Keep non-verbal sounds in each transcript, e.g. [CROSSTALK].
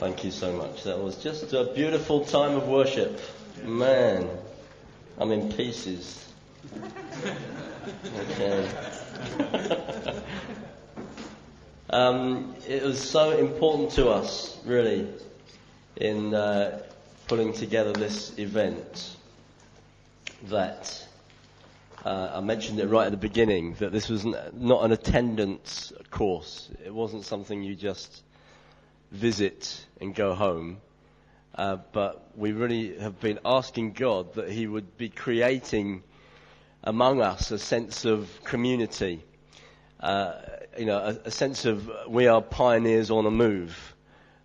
Thank you so much. That was just a beautiful time of worship. Man, I'm in pieces. Okay. [LAUGHS] um, it was so important to us, really, in uh, putting together this event that uh, I mentioned it right at the beginning that this was not an attendance course. It wasn't something you just visit and go home. Uh, but we really have been asking God that He would be creating among us a sense of community, uh, you know, a, a, sense of we are pioneers on a move.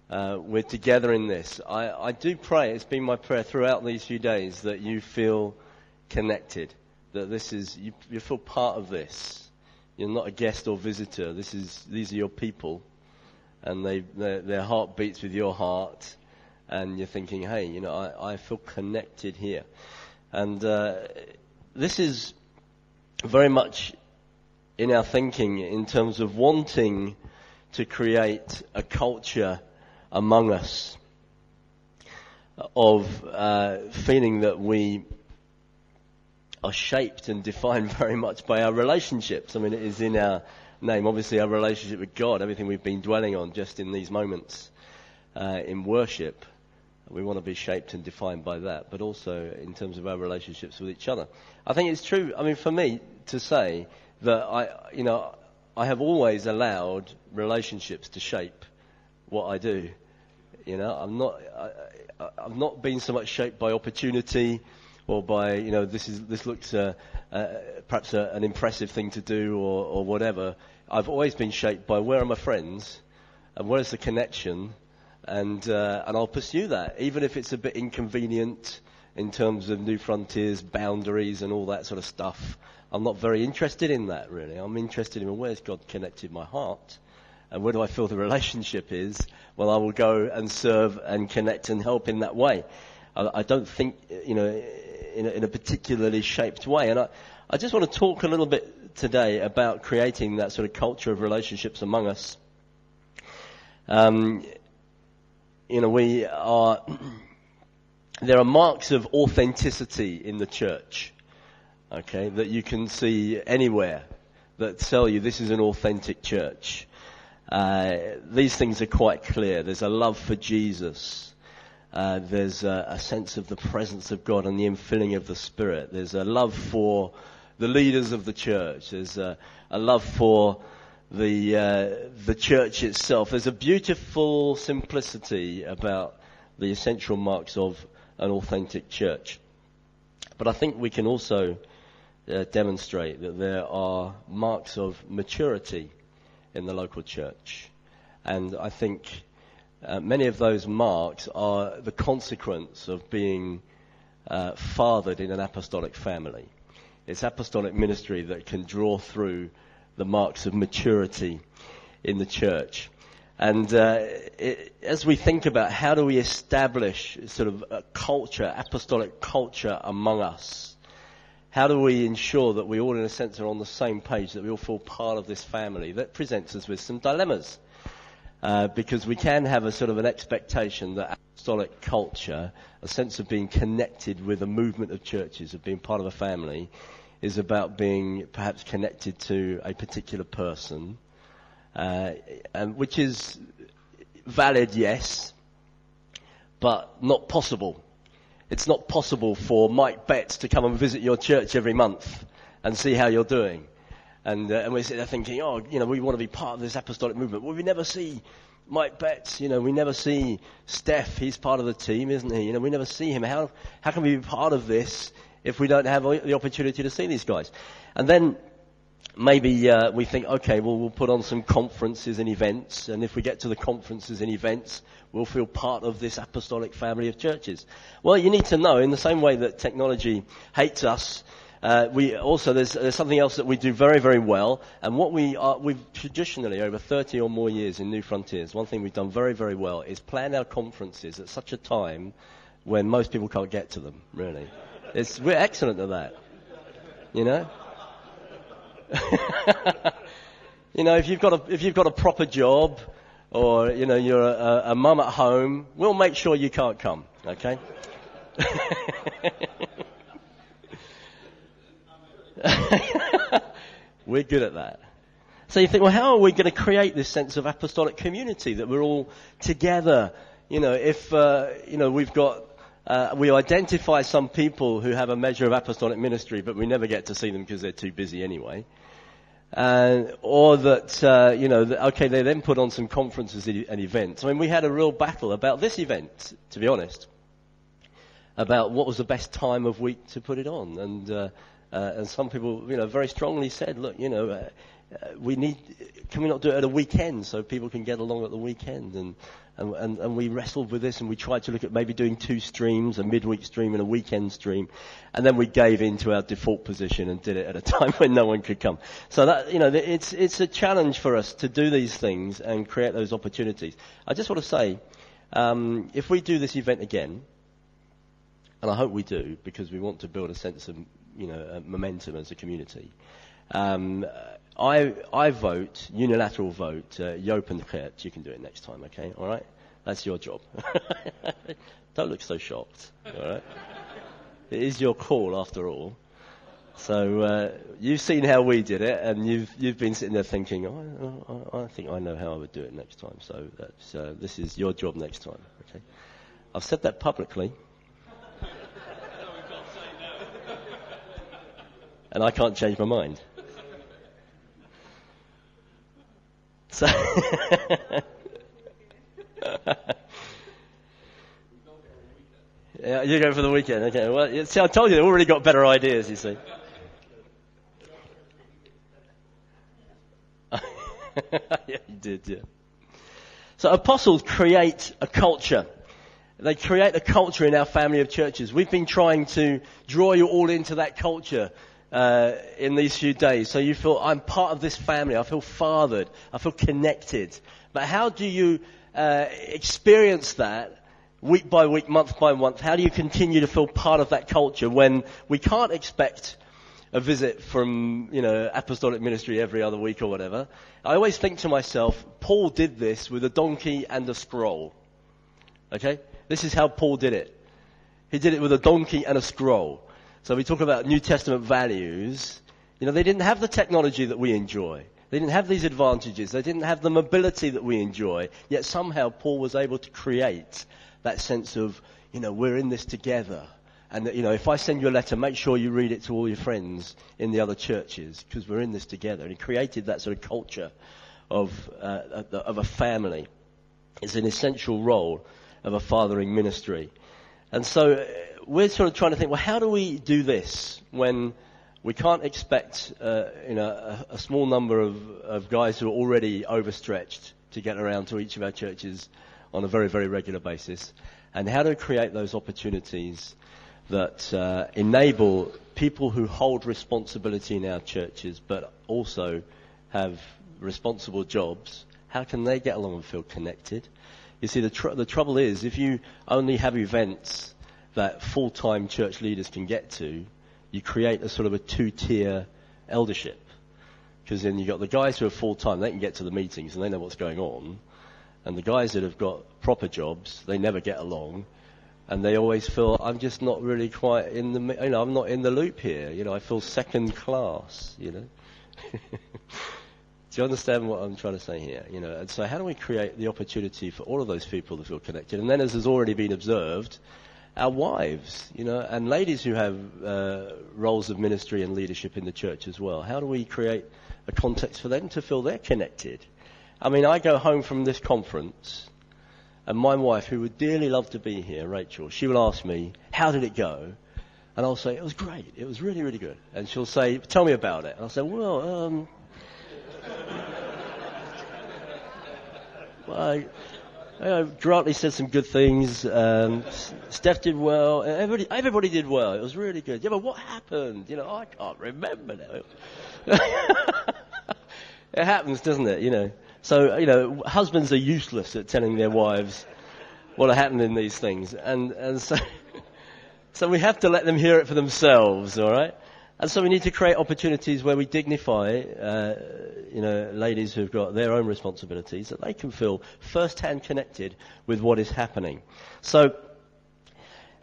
Uh, we're together in this. I, I do pray, it's been my prayer throughout these few days, that you feel connected, that this is, you, you feel part of this. You're not a guest or visitor. This is, these are your people and they, their, their heart beats with your heart, and you're thinking, hey, you know, I, I feel connected here. And uh, this is very much in our thinking in terms of wanting to create a culture among us of uh, feeling that we are shaped and defined [LAUGHS] very much by our relationships. I mean, it is in our name. Obviously, our relationship with God, everything we've been dwelling on just in these moments uh, in worship, we want to be shaped and defined by that, but also in terms of our relationships with each other. I think it's true, I mean, for me to say that I, you know, I have always allowed relationships to shape what I do. You know, I'm not, I, have not been so much shaped by opportunity or by, you know, this is, this looks uh, uh, perhaps a, an impressive thing to do or, or whatever. I've always been shaped by where are my friends and where's the connection, and uh, and I'll pursue that, even if it's a bit inconvenient in terms of new frontiers, boundaries, and all that sort of stuff. I'm not very interested in that really. I'm interested in where's God connected my heart, and where do I feel the relationship is. Well, I will go and serve and connect and help in that way. I, I don't think you know in a, in a particularly shaped way, and I I just want to talk a little bit today about creating that sort of culture of relationships among us. Um, you know, we are, [CLEARS THROAT] there are marks of authenticity in the church, okay, that you can see anywhere that tell you this is an authentic church. Uh, these things are quite clear. There's a love for Jesus. Uh, there's a, a, sense of the presence of God and the infilling of the Spirit. There's a love for the leaders of the church. There's a, a love for the uh, the church itself. There's a beautiful simplicity about the essential marks of an authentic church. But I think we can also uh, demonstrate that there are marks of maturity in the local church, and I think uh, many of those marks are the consequence of being uh, fathered in an apostolic family. It's apostolic ministry that can draw through the marks of maturity in the church. And uh, it, as we think about how do we establish sort of a culture, apostolic culture among us, how do we ensure that we all, in a sense, are on the same page, that we all feel part of this family? That presents us with some dilemmas. Uh, because we can have a sort of an expectation that apostolic culture, a sense of being connected with a movement of churches, of being part of a family, is about being perhaps connected to a particular person, uh, and which is valid, yes, but not possible. It's not possible for Mike Betts to come and visit your church every month and see how you're doing. And, uh, and we sit there thinking, oh, you know, we want to be part of this apostolic movement. Well, we never see Mike Betts, you know, we never see Steph, he's part of the team, isn't he? You know, we never see him. How, how can we be part of this if we don't have the opportunity to see these guys. And then maybe uh, we think, okay, well, we'll put on some conferences and events, and if we get to the conferences and events, we'll feel part of this apostolic family of churches. Well, you need to know, in the same way that technology hates us, uh, we also there's, there's, something else that we do very very well, and what we are we've traditionally over 30 or more years in Newfrontiers, one thing we've done very very well is plan our conferences at such a time when most people can't get to them. Really. It's, we're excellent at that. You know? [LAUGHS] you know, if you've got a, if you've got a proper job, or you know you're a, a mum at home, we'll make sure you can't come. Okay. [LAUGHS] [LAUGHS] We're good at that. So you think, well, how are we going to create this sense of apostolic community that we're all together? You know, if uh, you know we've got uh, we identify some people who have a measure of apostolic ministry, but we never get to see them because they're too busy anyway. Uh, or that, uh, you know, okay, they then put on some conferences and events. I mean, we had a real battle about this event, to be honest, about what was the best time of week to put it on. And, uh, and some people, you know, very strongly said, look, you know, uh, uh, we need, can we not do it at a weekend so people can get along at the weekend? And, and, and, and, we wrestled with this and we tried to look at maybe doing two streams, a midweek stream and a weekend stream. And then we gave in to our default position and did it at a [LAUGHS] time when no one could come. So that, you know, it's, it's a challenge for us to do these things and create those opportunities. I just want to say, um, if we do this event again, and I hope we do because we want to build a sense of, you know, momentum as a community, um, I, I vote, unilateral vote, uh, You can do it next time, okay? All right? That's your job. [LAUGHS] Don't look so shocked, all right? it is your call, after all. So uh, you've seen how we did it, and you've you've been sitting there thinking, oh, I, I, think I know how I would do it next time. So that's, uh, this is your job next time. Okay, I've said that publicly, and I can't change my mind. So [LAUGHS] yeah, you go for the weekend. Okay. Well, see, I told you they've already got better ideas. You see. [LAUGHS] yeah, you did. Yeah. So apostles create a culture. They create a culture in our family of churches. We've been trying to draw you all into that culture uh, in these few days. So you feel, I'm part of this family. I feel fathered. I feel connected. But how do you uh, experience that week by week, month by month? How do you continue to feel part of that culture when we can't expect a visit from, you know, apostolic ministry every other week or whatever? I always think to myself, Paul did this with a donkey and a scroll. Okay? This is how Paul did it. He did it with a donkey and a scroll. So we talk about New Testament values. You know, they didn't have the technology that we enjoy. They didn't have these advantages. They didn't have the mobility that we enjoy. Yet somehow Paul was able to create that sense of, you know, we're in this together. And that, you know, if I send you a letter, make sure you read it to all your friends in the other churches because we're in this together. And he created that sort of culture of, uh, of a family. It's an essential role of a fathering ministry. And so we're sort of trying to think, well, how do we do this when we can't expect uh, you know, a, a, small number of, of guys who are already overstretched to get around to each of our churches on a very, very regular basis? And how to create those opportunities that uh, enable people who hold responsibility in our churches but also have responsible jobs, how can they get along and feel connected? You see, the, tr- the trouble is, if you only have events that full-time church leaders can get to, you create a sort of a two-tier eldership. Because then you've got the guys who are full-time, they can get to the meetings and they know what's going on. And the guys that have got proper jobs, they never get along. And they always feel, I'm just not really quite in the, you know, I'm not in the loop here. You know, I feel second class, you know. [LAUGHS] do you understand what I'm trying to say here? You know, and so how do we create the opportunity for all of those people to feel connected? And then as has already been observed, our wives, you know, and ladies who have uh, roles of ministry and leadership in the church as well. How do we create a context for them to feel they're connected? I mean, I go home from this conference, and my wife, who would dearly love to be here, Rachel, she will ask me, "How did it go?" And I'll say, "It was great. It was really, really good." And she'll say, "Tell me about it." And I'll say, "Well, um." [LAUGHS] well, I, uh, Grantly said some good things. Um, Steph did well. Everybody, everybody did well. It was really good. Yeah, but what happened? You know, I can't remember now. [LAUGHS] it happens, doesn't it? You know. So, you know, husbands are useless at telling their wives what happened in these things. And, and so, [LAUGHS] so we have to let them hear it for themselves, all right? And so we need to create opportunities where we dignify, uh, you know, ladies who've got their own responsibilities, that they can feel first-hand connected with what is happening. So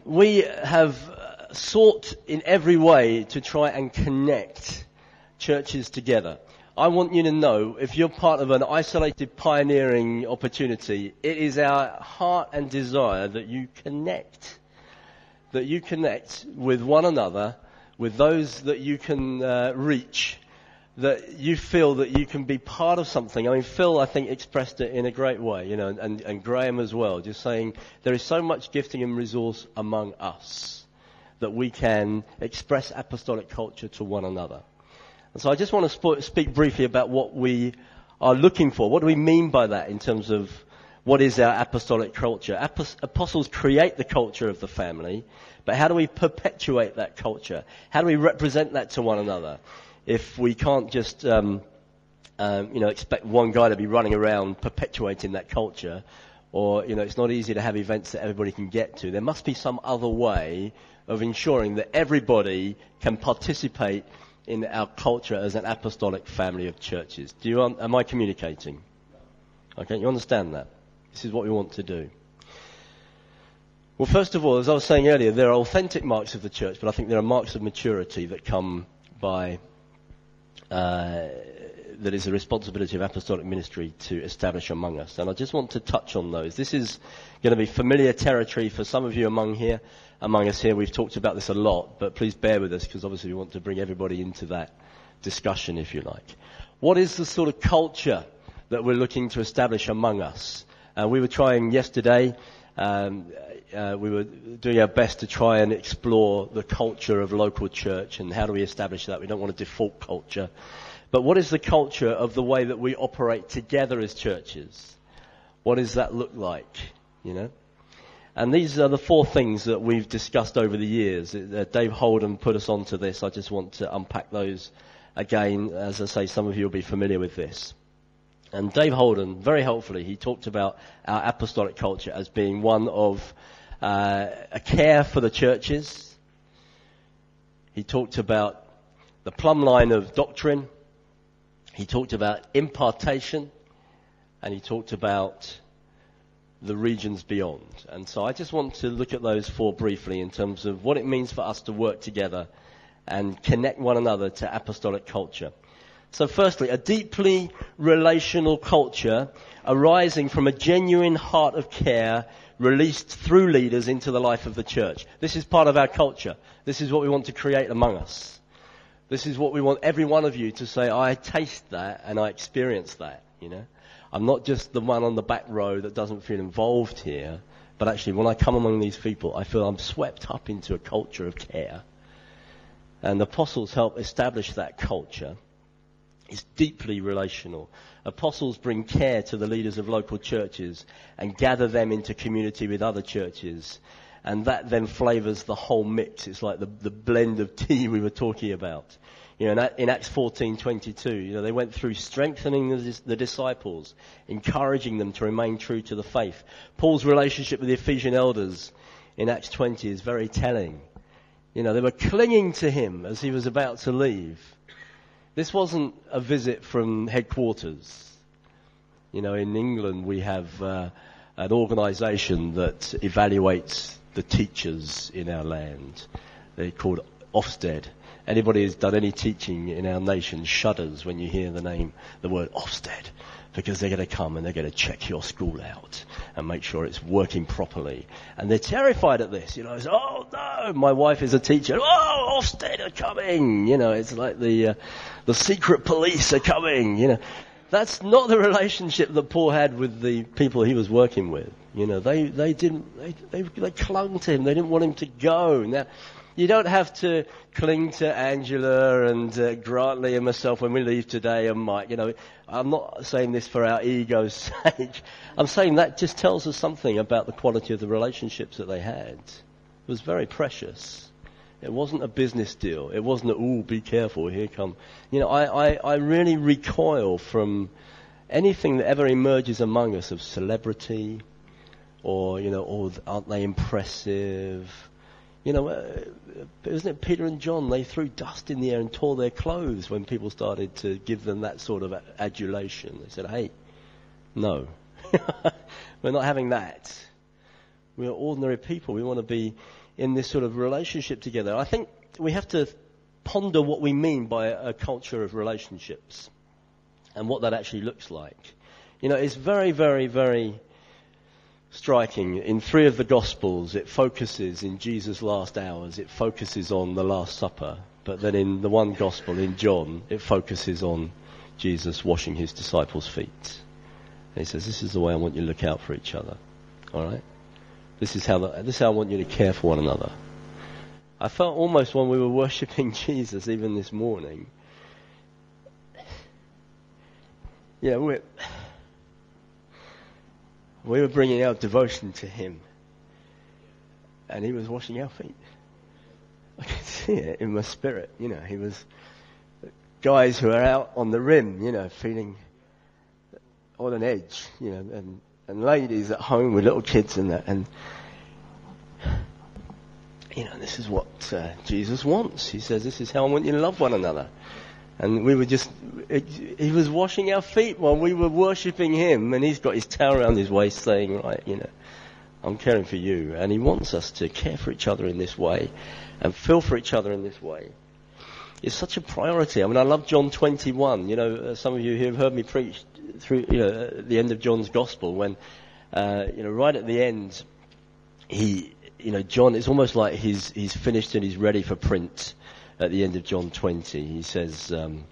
we have sought in every way to try and connect churches together. I want you to know if you're part of an isolated pioneering opportunity, it is our heart and desire that you connect. That you connect with one another, with those that you can uh, reach, that you feel that you can be part of something. I mean, Phil, I think, expressed it in a great way, you know, and, and Graham as well, just saying there is so much gifting and resource among us that we can express apostolic culture to one another. And so I just want to sp- speak briefly about what we are looking for. What do we mean by that in terms of what is our apostolic culture? apostles create the culture of the family, but how do we perpetuate that culture? How do we represent that to one another? If we can't just, um, um, you know, expect one guy to be running around perpetuating that culture, or, you know, it's not easy to have events that everybody can get to. There must be some other way of ensuring that everybody can participate in our culture as an apostolic family of churches. Do you, am I communicating? Okay, you understand that? This is what we want to do. Well, first of all, as I was saying earlier, there are authentic marks of the church, but I think there are marks of maturity that come by, uh, that is the responsibility of apostolic ministry to establish among us. And I just want to touch on those. This is going to be familiar territory for some of you among here among us here. We've talked about this a lot, but please bear with us because obviously we want to bring everybody into that discussion, if you like. What is the sort of culture that we're looking to establish among us? Uh, we were trying yesterday, um, uh, we were doing our best to try and explore the culture of local church and how do we establish that. We don't want a default culture. But what is the culture of the way that we operate together as churches? What does that look like? You know? And these are the four things that we've discussed over the years. Uh, Dave Holden put us onto this. I just want to unpack those again. As I say, some of you will be familiar with this. And Dave Holden, very helpfully, he talked about our apostolic culture as being one of uh, a care for the churches. He talked about the plumb line of doctrine. He talked about impartation. And he talked about the regions beyond. And so I just want to look at those four briefly in terms of what it means for us to work together and connect one another to apostolic culture. So firstly, a deeply relational culture arising from a genuine heart of care released through leaders into the life of the church. This is part of our culture. This is what we want to create among us. This is what we want every one of you to say, I taste that and I experience that, you know. I'm not just the one on the back row that doesn't feel involved here, but actually when I come among these people, I feel I'm swept up into a culture of care. And the apostles help establish that culture. It's deeply relational. Apostles bring care to the leaders of local churches and gather them into community with other churches. And that then flavors the whole mix. It's like the, the blend of tea [LAUGHS] we were talking about. You know, in Acts 14:22, you know, they went through strengthening the, the, disciples, encouraging them to remain true to the faith. Paul's relationship with the Ephesian elders in Acts 20 is very telling. You know, they were clinging to him as he was about to leave. This wasn't a visit from headquarters. You know, in England we have uh, an organisation that evaluates the teachers in our land. They're called Ofsted Anybody who's done any teaching in our nation shudders when you hear the name, the word Ofsted, because they're going to come and they're going to check your school out and make sure it's working properly. And they're terrified at this. You know, it's, oh no, my wife is a teacher. Oh, Ofsted are coming. You know, it's like the uh, the secret police are coming. You know, that's not the [LAUGHS] relationship that Paul had with the people he was working with. You know, they they didn't they they, they clung to him. They didn't want him to go. Now you don't have to cling to Angela and uh, Grantley and myself when we leave today and Mike. You know, I'm not saying this for our ego's [LAUGHS] sake. I'm saying that just tells us something about the quality of the relationships that they had. It was very precious. It wasn't a business deal. It wasn't a, ooh, be careful, here come. You know, I, I, I really recoil from anything that ever emerges among us of celebrity or, you know, or aren't they impressive? You know, uh, isn't it Peter and John? They threw dust in the air and tore their clothes when people started to give them that sort of adulation. They said, hey, no. [LAUGHS] We're not having that. We are ordinary people. We want to be in this sort of relationship together. I think we have to ponder what we mean by a culture of relationships and what that actually looks like. You know, it's very, very, very striking. In three of the Gospels, it focuses in Jesus' last hours, it focuses on the Last Supper. But then in the one Gospel, in John, it focuses on Jesus washing his disciples' feet. And he says, This is the way I want you to look out for each other. All right? This is how, the, this is how I want you to care for one another. I felt almost when we were worshipping [LAUGHS] Jesus, even this morning. Yeah, we're we were bringing our devotion to Him, and He was washing our feet. [LAUGHS] I could see it in my spirit. You know, He was guys who are out on the rim, you know, feeling on an edge, you know, and, and ladies at home with little kids and that, and you know, this is what uh, Jesus wants. He says, "This is how I want you to love one another." And we were just, it, he was washing our feet while we were worshipping him, and he's got his towel around his waist saying, right, you know, I'm caring for you. And he wants us to care for each other in this way and feel for each other in this way. It's such a priority. I mean, I love John 21. You know, uh, some of you who have heard me preach through, you know, the end of John's gospel when, uh, you know, right at the end, he, you know, John, it's almost like he's, he's finished and he's ready for print at the end of John 20. He says, um,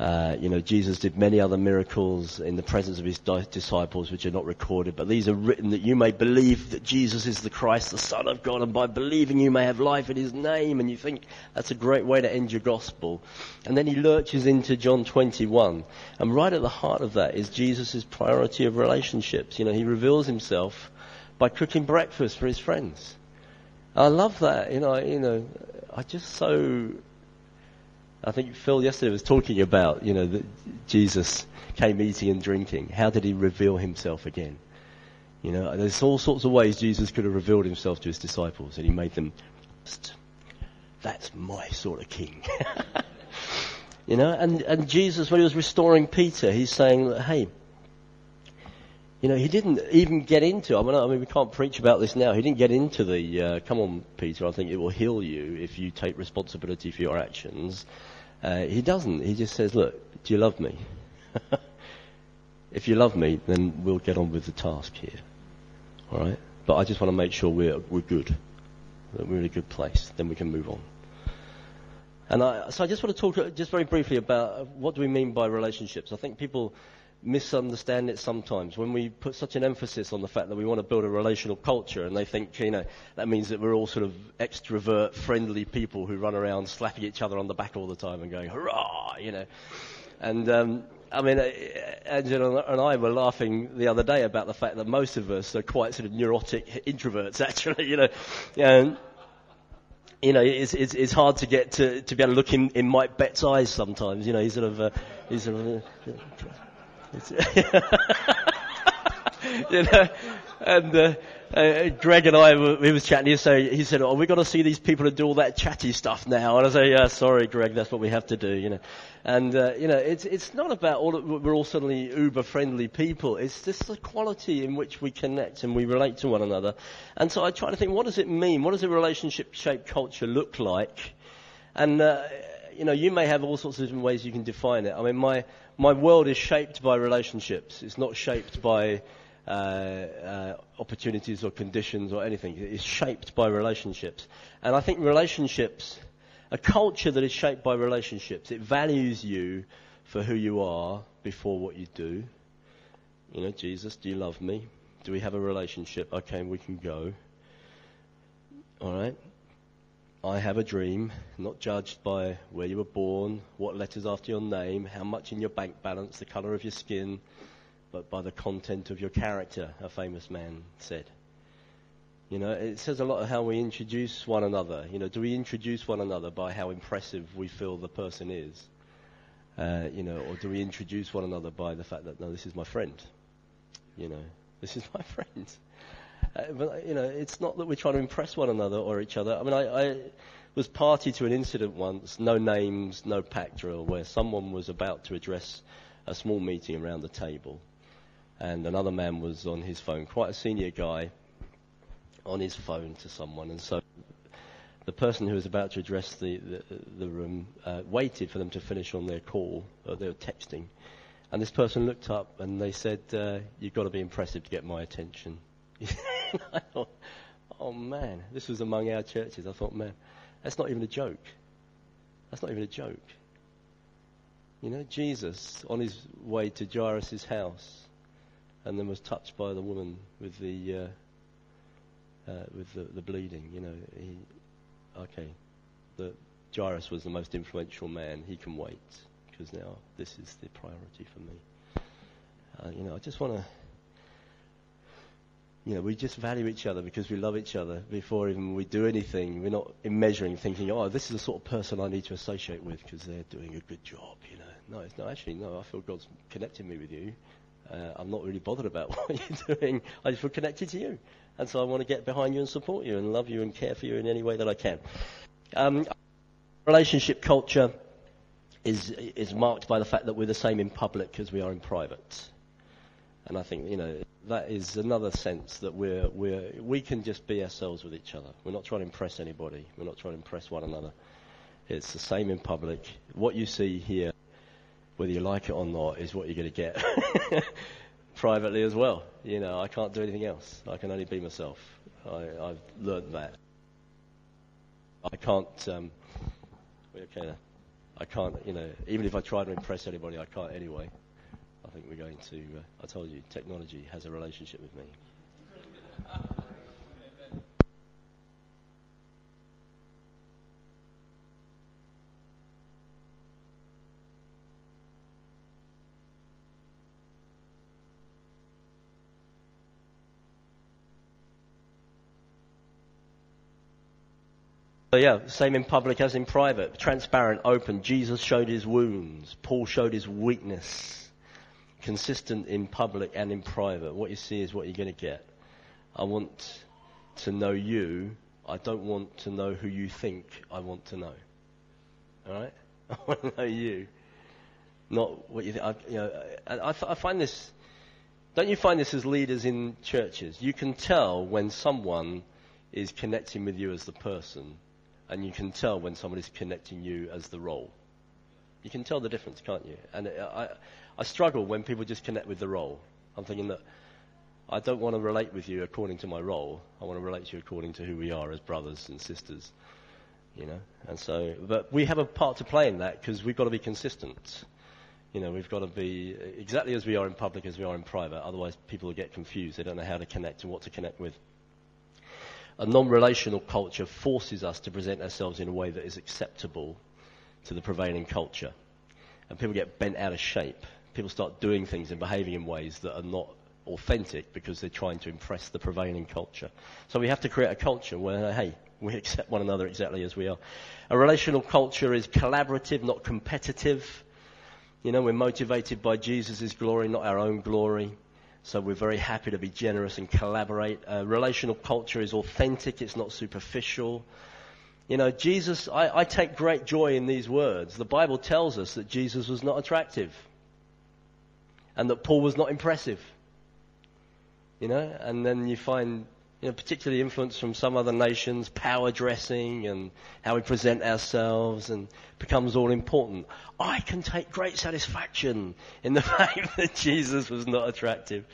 uh, you know, Jesus did many other miracles in the presence of his di- disciples, which are not recorded, but these are written that you may believe that Jesus is the Christ, the Son of God, and by believing you may have life in his name. And you think that's a great way to end your gospel. And then he lurches into John 21. And right at the heart of that is Jesus' priority of relationships. You know, he reveals himself by cooking breakfast for his friends. I love that. You know, you know, I just so. I think Phil yesterday was talking about, you know, that Jesus came eating and drinking. How did he reveal himself again? You know, there's all sorts of ways Jesus could have revealed himself to his disciples, and he made them. That's my sort of king. [LAUGHS] you know, and, and Jesus, when he was restoring Peter, he's saying, hey, you know, he didn't even get into. I mean, I mean, we can't preach about this now. He didn't get into the. Uh, Come on, Peter. I think it will heal you if you take responsibility for your actions. Uh, he doesn't. He just says, "Look, do you love me? [LAUGHS] if you love me, then we'll get on with the task here. All right. But I just want to make sure we're we're good. That we're in a good place. Then we can move on." And I, so I just want to talk just very briefly about what do we mean by relationships. I think people misunderstand it sometimes when we put such an emphasis on the fact that we want to build a relational culture and they think, you know, that means that we're all sort of extrovert, friendly people who run around slapping each other on the back all the time and going, hurrah, you know. And, um, I mean, uh, Angela and I were laughing the other day about the fact that most of us are quite sort of neurotic [LAUGHS] introverts, actually, you know. And, you know, it's, it's, it's hard to get to, to be able to look in, in Mike Bett's eyes sometimes, you know, he's sort of, uh, he's sort of, uh, [LAUGHS] you know, and uh, uh, Greg and I, we was chatting. He said, "He said, oh, we got to see these people who do all that chatty stuff now." And I say, "Yeah, sorry, Greg, that's what we have to do." You know, and uh, you know, it's it's not about all we're all suddenly uber friendly people. It's just the quality in which we connect and we relate to one another. And so I try to think, what does it mean? What does a relationship shaped culture look like? And uh, you know, you may have all sorts of different ways you can define it. I mean, my my world is shaped by relationships. It's not shaped by uh, uh, opportunities or conditions or anything. It's shaped by relationships. And I think relationships, a culture that is shaped by relationships, it values you for who you are before what you do. You know, Jesus, do you love me? Do we have a relationship? Okay, we can go. All right. I have a dream, not judged by where you were born, what letters after your name, how much in your bank balance, the colour of your skin, but by the content of your character, a famous man said. You know, it says a lot of how we introduce one another. You know, do we introduce one another by how impressive we feel the person is? Uh, you know, or do we introduce one another by the fact that, no, this is my friend? You know, this is [LAUGHS] my friend. Uh, but, you know, it's not that we're trying to impress one another or each other. I mean, I, I was party to an incident once, no names, no pack drill, where someone was about to address a small meeting around the table, and another man was on his phone, quite a senior guy, on his phone to someone, and so the person who was about to address the, the, the room uh, waited for them to finish on their call, or they were texting, and this person looked up and they said, uh, "You've got to be impressive to get my attention." [LAUGHS] I thought, [LAUGHS] oh man, this was among our churches. I thought, man, that's not even a joke. That's not even a joke. You know, Jesus on his way to Jairus' house, and then was touched by the woman with the uh, uh, with the, the, bleeding. You know, he okay. The Jairus was the most influential man. He can wait because now this is the priority for me. Uh, you know, I just want to you know, we just value each other because we love each other before even we do anything. We're not measuring, thinking, oh, this is the sort of person I need to associate with because they're doing a good job, you know. No, it's not actually, no, I feel God's connected me with you. Uh, I'm not really bothered about [LAUGHS] what you're doing. I just feel connected to you. And so I want to get behind you and support you and love you and care for you in any way that I can. Um, relationship culture is, is marked by the fact that we're the same in public as we are in private. And I think, you know, that is another sense that we're, we're, we can just be ourselves with each other. We're not trying to impress anybody. We're not trying to impress one another. It's the same in public. What you see here, whether you like it or not, is what you're going to get [LAUGHS] privately as well. You know, I can't do anything else. I can only be myself. I, have learned that. I can't. Um, okay, I can't. You know, even if I try to impress anybody, I can't anyway. I think we're going to. Uh, I told you, technology has a relationship with me. So yeah, same in public as in private. Transparent, open. Jesus showed his wounds. Paul showed his weakness consistent in public and in private. What you see is what you're going to get. I want to know you. I don't want to know who you think I want to know. All right? [LAUGHS] I want to know you, not what you think. I, you know, I, I find this. Don't you find this as leaders in churches? You can tell when someone is connecting with you as the person, and you can tell when someone is connecting you as the role. You can tell the difference, can't you? And uh, I, I struggle when people just connect with the role. I'm thinking that I don't want to relate with you according to my role. I want to relate to you according to who we are as brothers and sisters. You know, and so, but we have a part to play in that because we've got to be consistent. You know, we've got to be exactly as we are in public as we are in private. Otherwise, people will get confused. They don't know how to connect and what to connect with. A non-relational culture forces us to present ourselves in a way that is acceptable to the prevailing culture, and people get bent out of shape people start doing things and behaving in ways that are not authentic because they're trying to impress the prevailing culture. So we have to create a culture where, hey, [LAUGHS] we accept one another exactly as we are. A relational culture is collaborative, not competitive. You know, we're motivated by Jesus' glory, not our own glory. So we're very happy to be generous and collaborate. A relational culture is authentic, it's not superficial. You know, Jesus, I, I take great joy in these words. The Bible tells us that Jesus was not attractive and that Paul was not impressive. You know, and then you find, you know, particularly influence from some other nations, power dressing and how we present ourselves and becomes all important. I can take great satisfaction in the [LAUGHS] fact that Jesus was not attractive.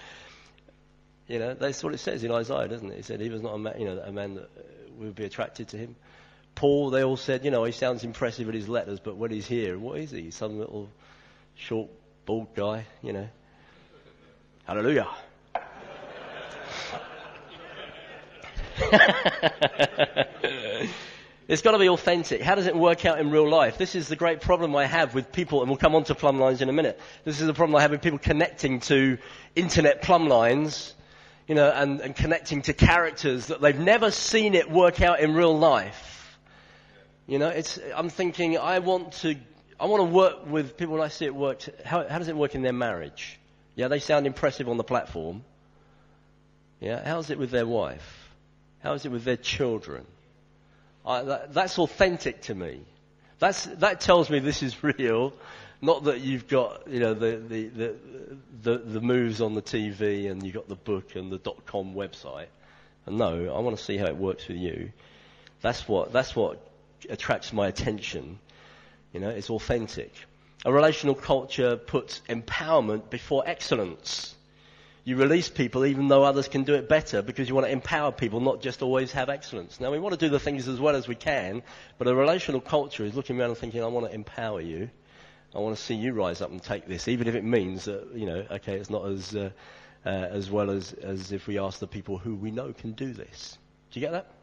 You know, that's what it says in Isaiah, doesn't it? It said he was not a man, you know, a man that uh, would be attracted to him. Paul, they all said, you know, he sounds impressive in his letters, but when he's here, what is he? Some little short bald guy, you know. Hallelujah. [LAUGHS] it's got to be authentic. How does it work out in real life? This is the great problem I have with people, and we'll come on to plumb lines in a minute. This is the problem I have with people connecting to internet plumb lines, you know, and, and connecting to characters that they've never seen it work out in real life. You know, it's, I'm thinking, I want to I want to work with people I see it work. How, how does it work in their marriage? Yeah, they sound impressive on the platform. Yeah, how's it with their wife? How is it with their children? I, that, that's authentic to me. That's, that tells me this is [LAUGHS] real. Not that you've got, you know, the, the, the, the, the moves on the TV and you've got the book and the dot com website. And no, I want to see how it works with you. That's what, that's what attracts my attention. You know, it's authentic. A relational culture puts empowerment before excellence. You release people even though others can do it better because you want to empower people, not just always have excellence. Now we want to do the things as well as we can, but a relational culture is looking around and thinking, I want to empower you. I want to see you rise up and take this, even if it means that, you know, okay, it's not as, uh, uh, as well as, as if we ask the people who we know can do this. Do you get that?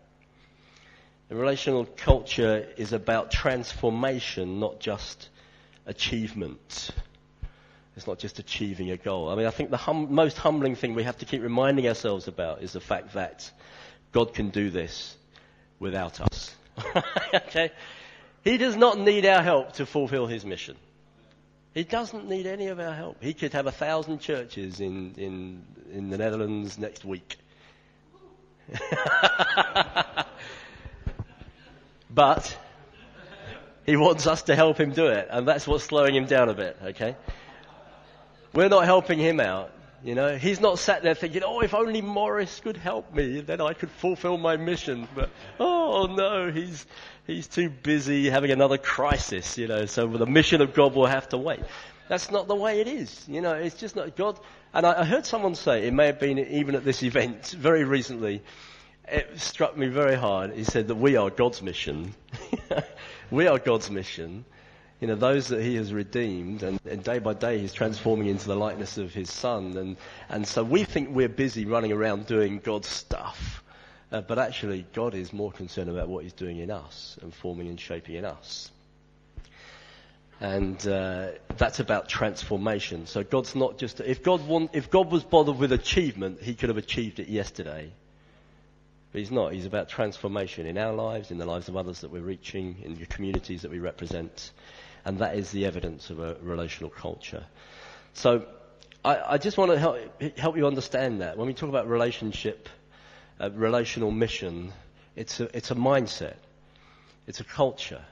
The relational culture is about transformation, not just achievement. It's not just achieving a goal. I mean, I think the hum- most humbling thing we have to keep reminding ourselves about is the fact that God can do this without us. [LAUGHS] okay? He does not need our help to fulfill his mission. He doesn't need any of our help. He could have a thousand churches in, in, in the Netherlands next week. [LAUGHS] but he wants us to help him do it, and that's what's slowing him down a bit, okay? We're not helping him out. You know, he's not sat there thinking, oh, if only Morris could help me, then I could fulfill my mission. But, oh no, he's, he's too busy having another crisis, you know, so the mission of God will have to wait. That's not the way it is. You know, it's just not God. And I, I heard someone say, it may have been even at this event very recently, it struck me very hard. He said that we are God's mission. [LAUGHS] we are God's mission you know, those that he has redeemed, and, and, day by day he's transforming into the likeness of his son. And, and so we think we're busy running around doing God's stuff. Uh, but actually, God is more concerned about what he's doing in us and forming and shaping in us. And uh, that's about transformation. So God's not just, if God, want, if God was bothered with achievement, he could have achieved it yesterday. But he's not. He's about transformation in our lives, in the lives of others that we're reaching, in the communities that we represent and that is the evidence of a relational culture. So I, I just want to help, help, you understand that. When we talk about relationship, uh, relational mission, it's a, it's a mindset. It's a culture.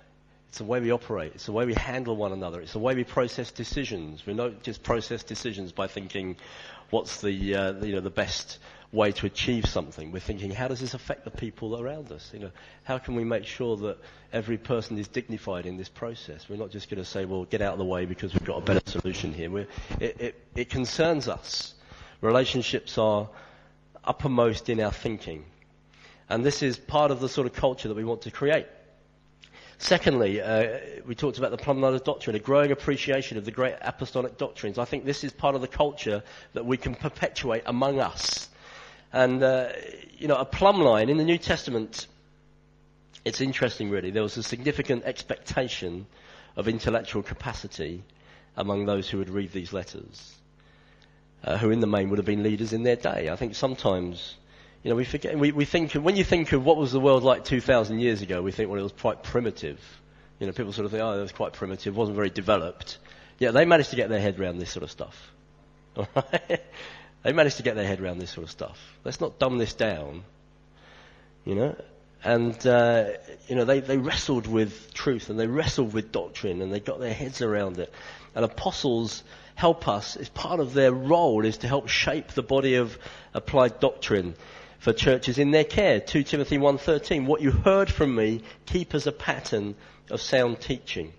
It's the way we operate. It's the way we handle one another. It's the way we process decisions. We don't just process decisions by thinking, what's the, uh, you know, the best way to achieve something. We're thinking, how does this affect the people around us? You know, how can we make sure that every person is dignified in this process? We're not just going to say, well, get out of the way because we've got a better solution here. It, it, it concerns us. Relationships are uppermost in our thinking. And this is part of the sort of culture that we want to create. Secondly, uh, we talked about the of doctrine, a growing appreciation of the great apostolic doctrines. I think this is part of the culture that we can perpetuate among us. And, uh, you know, a plumb line in the New Testament, it's interesting really. There was a significant expectation of intellectual capacity among those who would read these letters, uh, who in the main would have been leaders in their day. I think sometimes, you know, we forget, we, we think, when you think of what was the world like 2,000 years ago, we think, well, it was quite primitive. You know, people sort of think, oh, it was quite primitive, wasn't very developed. Yeah, they managed to get their head around this sort of stuff. [LAUGHS] All right? They managed to get their head around this sort of stuff. Let's not dumb this down, you know. And uh, you know they, they wrestled with truth and they wrestled with doctrine and they got their heads around it. And apostles help us. It's part of their role is to help shape the body of applied doctrine for churches in their care. 2 Timothy 1.13, what you heard from me, keep as a pattern of sound teaching.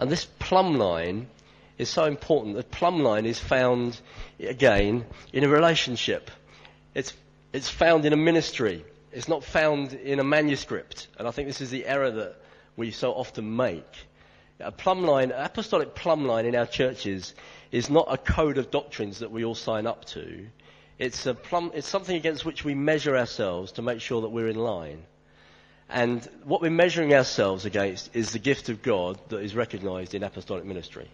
And this plumb line is so important. The plumb line is found, again, in a relationship. It's, it's found in a ministry. It's not found in a manuscript. And I think this is the error that we so often make. A plumb line, apostolic plumb line in our churches is not a code of doctrines that we all sign up to. It's, a plumb, it's something against which we measure ourselves to make sure that we're in line. And what we're measuring ourselves against is the gift of God that is recognized in apostolic ministry.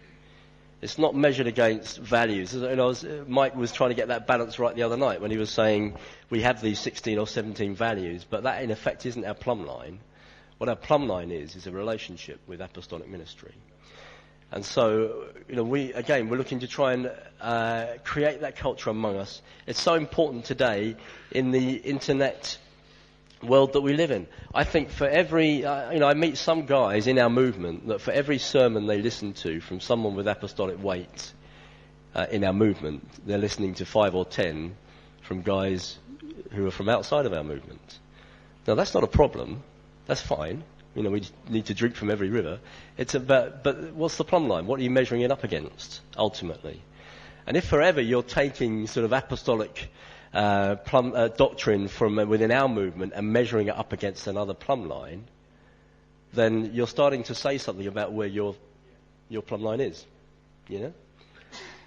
It's not measured against values. You know, Mike was trying to get that balance right the other night when he was saying we have these 16 or 17 values, but that in effect isn't our plumb line. What our plumb line is, is a relationship with apostolic ministry. And so, you know, we, again, we're looking to try and uh, create that culture among us. It's so important today in the internet world that we live in. I think for every, uh, you know, I meet some guys in our movement that for every sermon they listen to from someone with apostolic weight uh, in our movement, they're listening to five or ten from guys who are from outside of our movement. Now that's not a problem. That's fine. You know, we need to drink from every river. It's about, but what's the plumb line? What are you measuring it up against, ultimately? And if forever you're taking sort of apostolic uh, plumb, uh, doctrine from uh, within our movement and measuring it up against another plumb line, then you're starting to say something about where your your plumb line is. You know.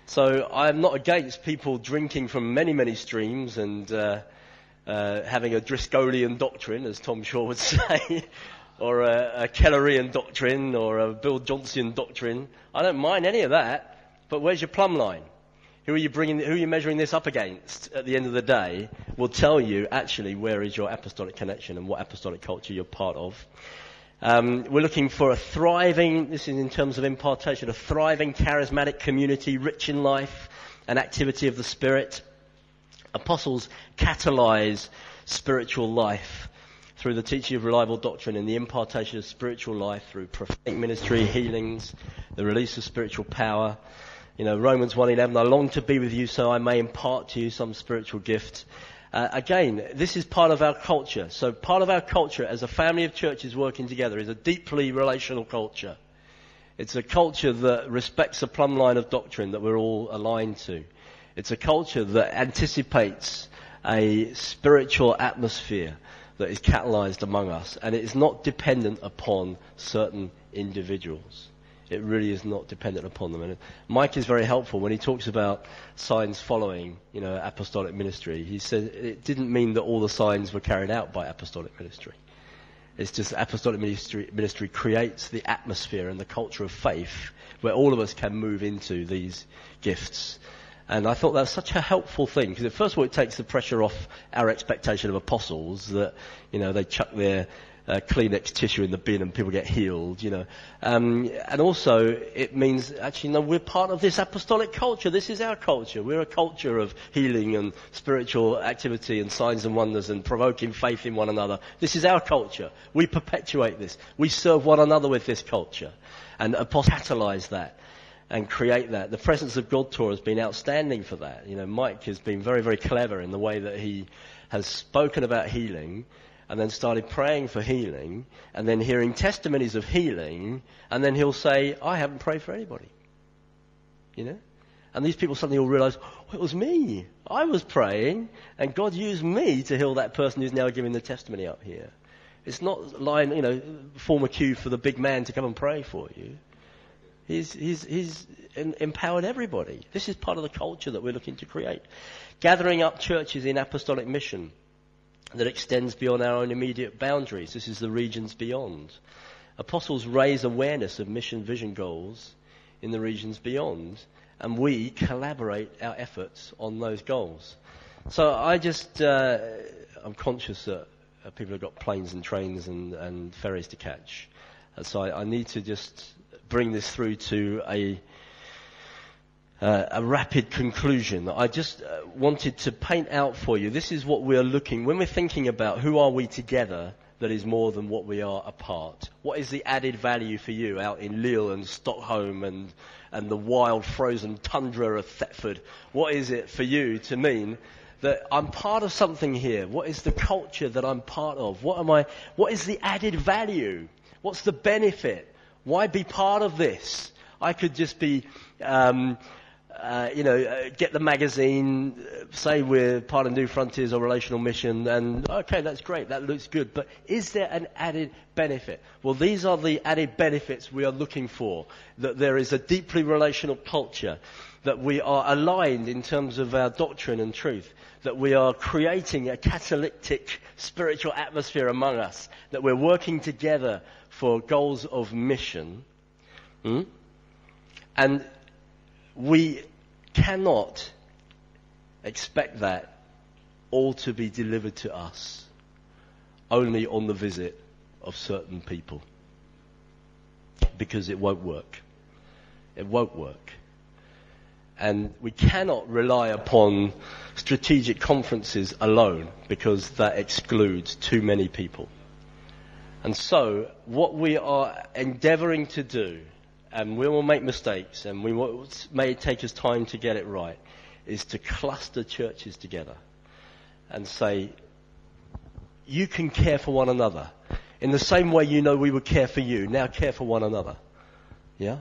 So I'm not against people drinking from many many streams and uh, uh, having a Driscollian doctrine, as Tom Shaw would [LAUGHS] say or a, a Kellerian doctrine or a Bill Johnson doctrine. I don't mind any of that, but where's your plumb line? Who are you bringing, who are you measuring this up against at the end of the day will tell you actually where is your apostolic connection and what apostolic culture you're part of. Um, we're looking for a thriving, this is in terms of impartation, a thriving charismatic community, rich in life and activity of the Spirit. Apostles catalyze spiritual life through the teaching of reliable doctrine and the impartation of spiritual life through prophetic ministry, healings, the release of spiritual power. You know, Romans 1.11, I long to be with you so I may impart to you some spiritual gift. Uh, again, this is part of our culture. So part of our culture as a family of churches working together is a deeply relational culture. It's a culture that respects the plumb line of doctrine that we're all aligned to. It's a culture that anticipates a spiritual atmosphere that is catalyzed among us, and it is not dependent upon certain individuals. It really is not dependent upon them. And Mike is very helpful when he talks about signs following, you know, apostolic ministry. He said it didn't mean that all the signs were carried out by apostolic ministry. It's just apostolic ministry, ministry creates the atmosphere and the culture of faith where all of us can move into these gifts and I thought that was such a helpful thing because first of all it takes the pressure off our expectation of apostles that, you know, they chuck their uh, Kleenex tissue in the bin and people get healed, you know. Um, and also it means actually, no, we're part of this apostolic culture. This is our culture. We're a culture of healing and spiritual activity and signs and wonders and provoking faith in one another. This is our culture. We perpetuate this. We serve one another with this culture. And catalyze that and create that. The presence of God tour has been outstanding for that. You know, Mike has been very, very clever in the way that he has spoken about healing and then started praying for healing and then hearing testimonies of healing and then he'll say, I haven't prayed for anybody. You know? And these people suddenly will realize, oh, it was me. I was praying and God used me to heal that person who's now giving the testimony up here. It's not lying, you know, form a queue for the big man to come and pray for you. He's, he's, he's empowered everybody. This is part of the culture that we're looking to create. Gathering up churches in apostolic mission that extends beyond our own immediate boundaries. This is the regions beyond. Apostles raise awareness of mission vision goals in the regions beyond, and we collaborate our efforts on those goals. So I just, uh, I'm conscious that uh, people have got planes and trains and, and ferries to catch. And so I, I need to just bring this through to a uh, a rapid conclusion. I just uh, wanted to paint out for you. This is what we're looking when we're thinking about who are we together that is more than what we are apart. What is the added value for you out in Lille and Stockholm and and the wild frozen tundra of Thetford? What is it for you to mean that I'm part of something here? What is the culture that I'm part of? What am I? What is the added value? What's the benefit? Why be part of this? I could just be, um, uh, you know, uh, get the magazine, uh, say we're part of Newfrontiers or Relational Mission, and okay, that's great, that looks good, but is there an added benefit? Well, these are the added benefits we are looking for. That there is a deeply relational culture, that we are aligned in terms of our doctrine and truth, that we are creating a catalytic spiritual atmosphere among us, that we're working together for goals of mission. Hmm? And we cannot expect that all to be delivered to us only on the visit of certain people because it won't work. It won't work. And we cannot rely upon strategic conferences alone because that excludes too many people. And so, what we are endeavoring to do, and we will make mistakes, and we will, may take us time to get it right, is to cluster churches together and say, you can care for one another. In the same way you know we would care for you, now care for one another. Yeah?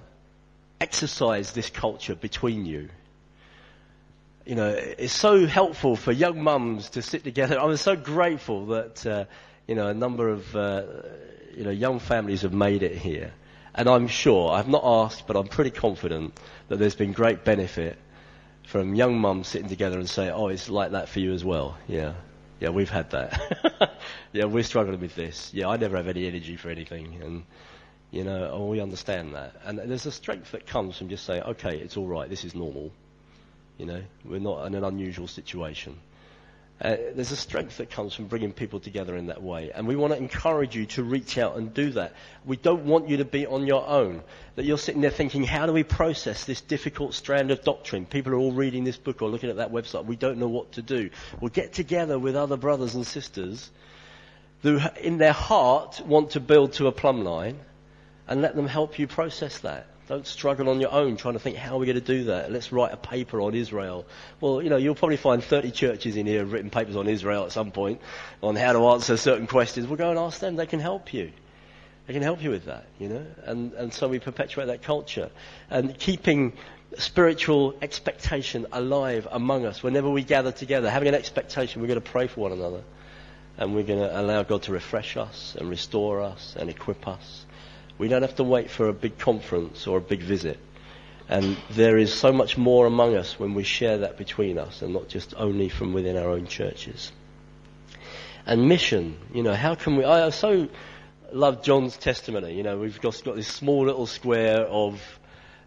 Exercise this culture between you. You know, it's so helpful for young mums to sit together. [LAUGHS] I'm so grateful that, uh, you know, a number of, uh, you know, young families have made it here. And I'm sure, I've not asked, but I'm pretty confident that there's been great benefit from young mums sitting together and saying, oh, it's like that for you as well. Yeah. Yeah, we've had that. [LAUGHS] yeah, we're struggling with this. Yeah, I never have any energy for anything. And, you know, oh, we understand that. And there's a strength that comes from just saying, okay, it's all right, this is normal. You know, we're not in an unusual situation. Uh, there's a strength that comes from bringing people together in that way. And we want to encourage you to reach out and do that. We don't want you to be on your own. That you're sitting there thinking, how do we process this difficult strand of doctrine? People are all reading this book or looking at that website. We don't know what to do. We'll get together with other brothers and sisters who, in their heart, want to build to a plumb line and let them help you process that. Don't struggle on your own trying to think, how are we going to do that? Let's write a paper on Israel. Well, you know, you'll probably find 30 churches in here have written papers on Israel at some point on how to answer certain questions. We'll go and ask them. They can help you. They can help you with that, you know. And, and so we perpetuate that culture. And keeping spiritual expectation alive among us whenever we gather together, having an expectation we're going to pray for one another. And we're going to allow God to refresh us and restore us and equip us we don't have to wait for a big conference or a big visit. And there is so much more among us when we share that between us and not just only from within our own churches. And mission, you know, how can we, I so love John's testimony. You know, we've got, got this small little square of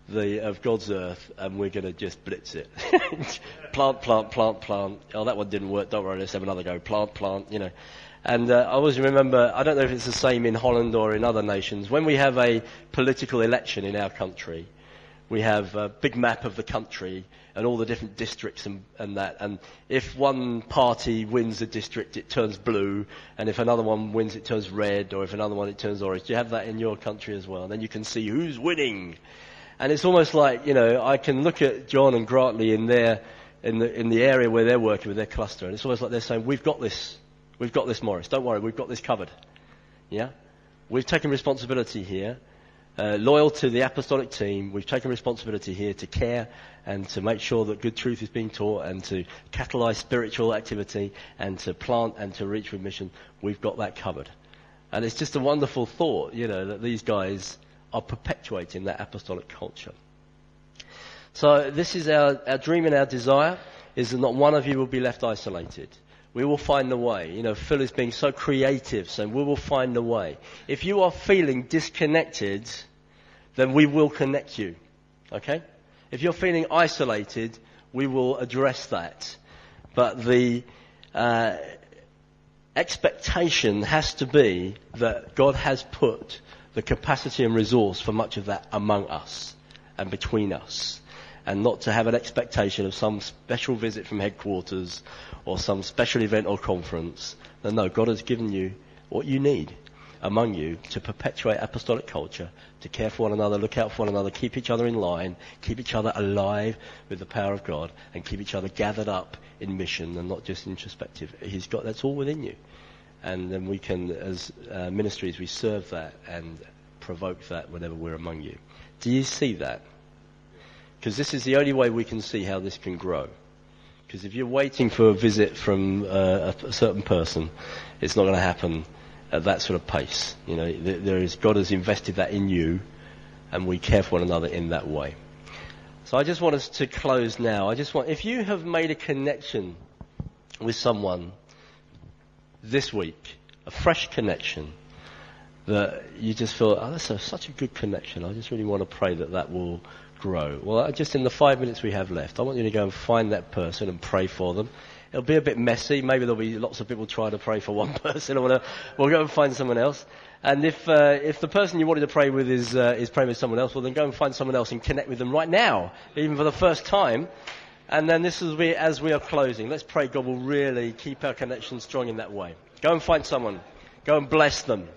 the, of God's earth and we're going to just blitz it. [LAUGHS] plant, plant, plant, plant. Oh, that one didn't work. Don't worry, let's have another go. Plant, plant, you know. And uh, I always remember, I don't know if it's the same in Holland or in other nations, when we have a political election in our country, we have a big map of the country and all the different districts and, and, that. And if one party wins a district, it turns blue. And if another one wins, it turns red. Or if another one, it turns orange. Do you have that in your country as well? And then you can see who's winning. And it's almost like, you know, I can look at John and Grantley in their, in the, in the area where they're working with their cluster. And it's almost like they're saying, we've got this. We've got this, Morris. Don't worry, we've got this covered. Yeah? We've taken responsibility here. Uh, loyal to the apostolic team, we've taken responsibility here to care and to make sure that good truth is being taught and to catalyze spiritual activity and to plant and to reach with mission. We've got that covered. And it's just a wonderful thought, you know, that these guys are perpetuating that apostolic culture. So this is our, our dream and our desire is that not one of you will be left isolated. We will find the way. You know, Phil is being so creative, saying we will find the way. If you are feeling disconnected, then we will connect you. Okay? If you're feeling isolated, we will address that. But the uh, expectation has to be that God has put the capacity and resource for much of that among us and between us and not to have an expectation of some special visit from headquarters or some special event or conference. No, no, God has given you what you need among you to perpetuate apostolic culture, to care for one another, look out for one another, keep each other in line, keep each other alive with the power of God, and keep each other gathered up in mission and not just introspective. He's got that's all within you, and then we can, as uh, ministries, we serve that and provoke that whenever we're among you. Do you see that? Because this is the only way we can see how this can grow. Because if you're waiting for a visit from uh, a, certain person, it's not going to happen at that sort of pace. You know, there is God has invested that in you, and we care for one another in that way. So I just want us to close now. I just want, if you have made a connection with someone this week, a fresh connection, that you just feel, oh, that's a, such a good connection. I just really want to pray that that will grow? Well, just in the five minutes we have left, I want you to go and find that person and pray for them. It'll be a bit messy. Maybe there'll be lots of people trying to pray for one [LAUGHS] person or whatever. We'll go and find someone else. And if, uh, if the person you wanted to pray with is, uh, is praying with someone else, well then go and find someone else and connect with them right now, even for the first time. And then this is we, as we are closing. Let's pray God will really keep our connection strong in that way. Go and find someone. Go and bless them.